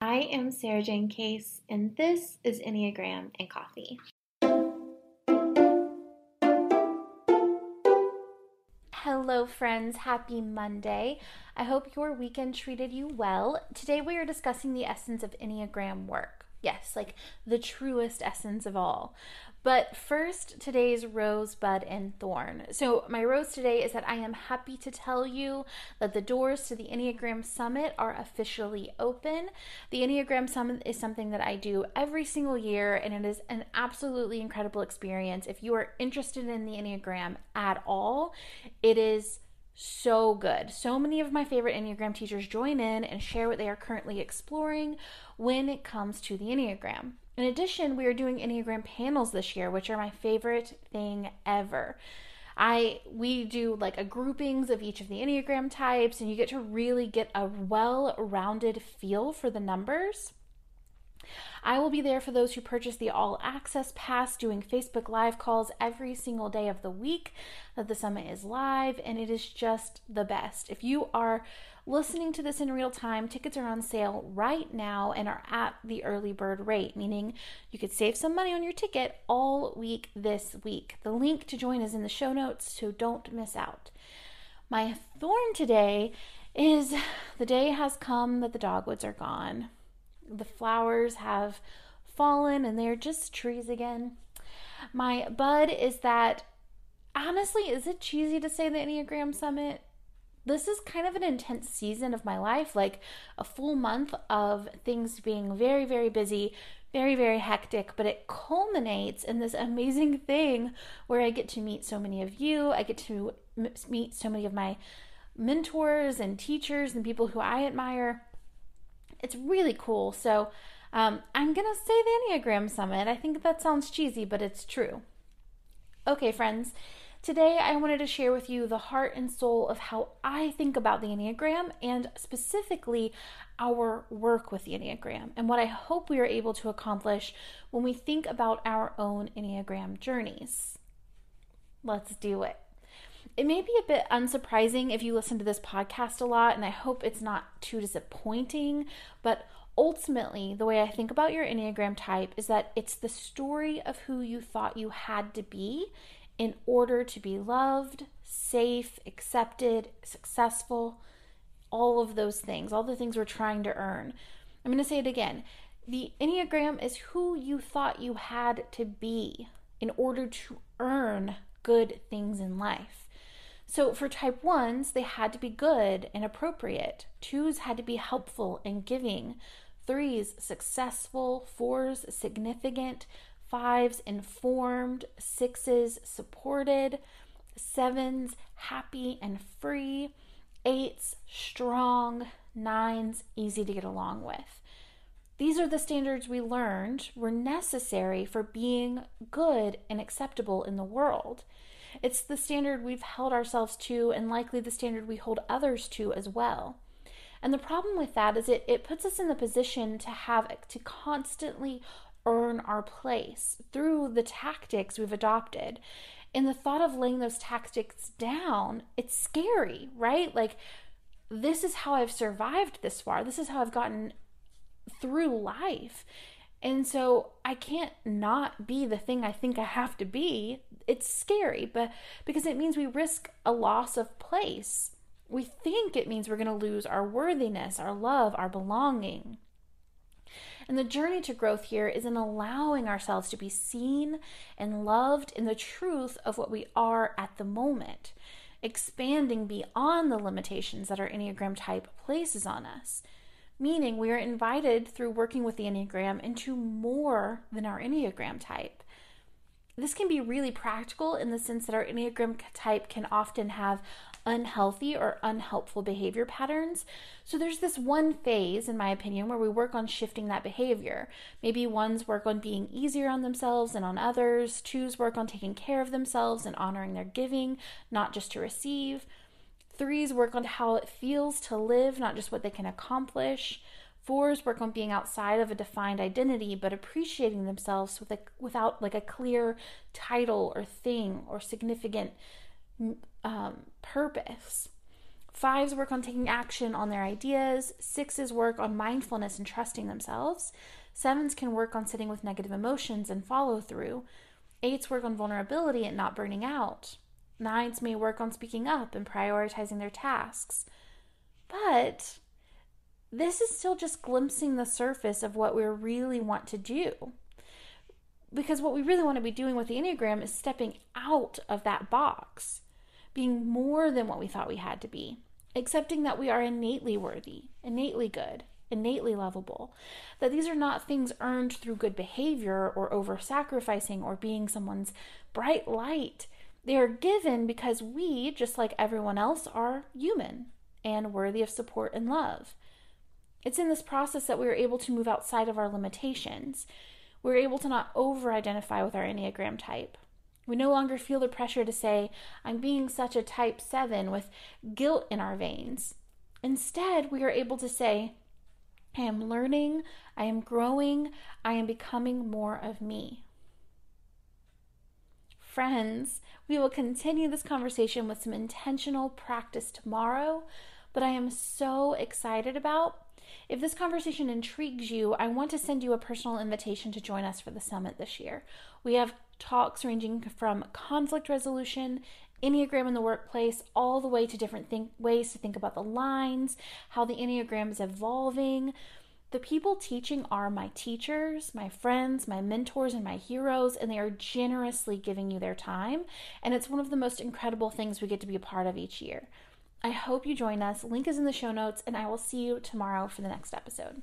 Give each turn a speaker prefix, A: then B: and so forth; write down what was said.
A: I am Sarajane Case, and this is Enneagram and Coffee. Hello, friends. Happy Monday. I hope your weekend treated you well. Today, we are discussing the essence of Enneagram work. Yes, like the truest essence of all. But first, today's rosebud and thorn. So, my rose today is that I am happy to tell you that the doors to the Enneagram Summit are officially open. The Enneagram Summit is something that I do every single year, and it is an absolutely incredible experience. If you are interested in the Enneagram at all, it is so good. So many of my favorite Enneagram teachers join in and share what they are currently exploring when it comes to the Enneagram. In addition, we are doing Enneagram panels this year, which are my favorite thing ever. I we do like a groupings of each of the Enneagram types and you get to really get a well-rounded feel for the numbers. I will be there for those who purchase the all access pass, doing Facebook Live calls every single day of the week that the summit is live, and it is just the best. If you are listening to this in real time, tickets are on sale right now and are at the early bird rate, meaning you could save some money on your ticket all week this week. The link to join is in the show notes, so don't miss out. My thorn today is the day has come that the dogwoods are gone. The flowers have fallen and they're just trees again. My bud is that honestly, is it cheesy to say the Enneagram Summit? this is kind of an intense season of my life, like a full month of things being very, very busy, very, very hectic, but it culminates in this amazing thing where I get to meet so many of you. I get to meet so many of my mentors and teachers and people who I admire. It's really cool. So, um, I'm going to say the Enneagram Summit. I think that sounds cheesy, but it's true. Okay, friends. Today, I wanted to share with you the heart and soul of how I think about the Enneagram and specifically our work with the Enneagram and what I hope we are able to accomplish when we think about our own Enneagram journeys. Let's do it. It may be a bit unsurprising if you listen to this podcast a lot, and I hope it's not too disappointing, but ultimately, the way I think about your Enneagram type is that it's the story of who you thought you had to be in order to be loved, safe, accepted, successful, all of those things, all the things we're trying to earn. I'm going to say it again. The Enneagram is who you thought you had to be in order to earn good things in life. So for type ones, they had to be good and appropriate. Twos had to be helpful and giving. Threes, successful. Fours, significant fives informed, sixes supported, sevens happy and free, eights strong, nines easy to get along with. These are the standards we learned were necessary for being good and acceptable in the world. It's the standard we've held ourselves to, and likely the standard we hold others to as well. And the problem with that is it, it puts us in the position to have to constantly earn our place through the tactics we've adopted. And the thought of laying those tactics down, it's scary, right? Like, this is how I've survived this far. This is how I've gotten through life. And so I can't not be the thing I think I have to be. It's scary, but because it means we risk a loss of place. We think it means we're going to lose our worthiness, our love, our belonging. And the journey to growth here is in allowing ourselves to be seen and loved in the truth of what we are at the moment, expanding beyond the limitations that our Enneagram type places on us. Meaning, we are invited through working with the Enneagram into more than our Enneagram type. This can be really practical in the sense that our Enneagram type can often have unhealthy or unhelpful behavior patterns. So there's this one phase, in my opinion, where we work on shifting that behavior. Maybe ones work on being easier on themselves and on others, twos work on taking care of themselves and honoring their giving, not just to receive. Threes work on how it feels to live, not just what they can accomplish. Fours work on being outside of a defined identity, but appreciating themselves with a, without like a clear title or thing or significant um, purpose. Fives work on taking action on their ideas. Sixes work on mindfulness and trusting themselves. Sevens can work on sitting with negative emotions and follow through. Eights work on vulnerability and not burning out. Nines may work on speaking up and prioritizing their tasks. But this is still just glimpsing the surface of what we really want to do. Because what we really want to be doing with the Enneagram is stepping out of that box, being more than what we thought we had to be, accepting that we are innately worthy, innately good, innately lovable, that these are not things earned through good behavior or over sacrificing or being someone's bright light. They are given because we, just like everyone else, are human and worthy of support and love. It's in this process that we are able to move outside of our limitations. We're able to not over identify with our Enneagram type. We no longer feel the pressure to say, I'm being such a type 7 with guilt in our veins. Instead, we are able to say, I am learning, I am growing, I am becoming more of me. Friends, we will continue this conversation with some intentional practice tomorrow, but I am so excited about. If this conversation intrigues you, I want to send you a personal invitation to join us for the summit this year. We have talks ranging from conflict resolution, Enneagram in the workplace, all the way to different think- ways to think about the lines, how the Enneagram is evolving. The people teaching are my teachers, my friends, my mentors, and my heroes, and they are generously giving you their time. And it's one of the most incredible things we get to be a part of each year. I hope you join us. Link is in the show notes, and I will see you tomorrow for the next episode.